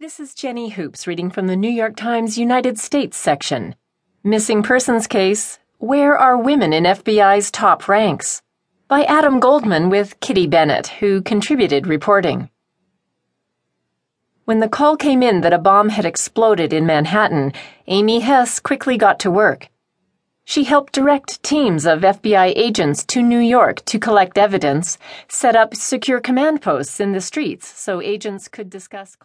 This is Jenny Hoops reading from the New York Times United States section. Missing Persons Case Where Are Women in FBI's Top Ranks? By Adam Goldman with Kitty Bennett, who contributed reporting. When the call came in that a bomb had exploded in Manhattan, Amy Hess quickly got to work. She helped direct teams of FBI agents to New York to collect evidence, set up secure command posts in the streets so agents could discuss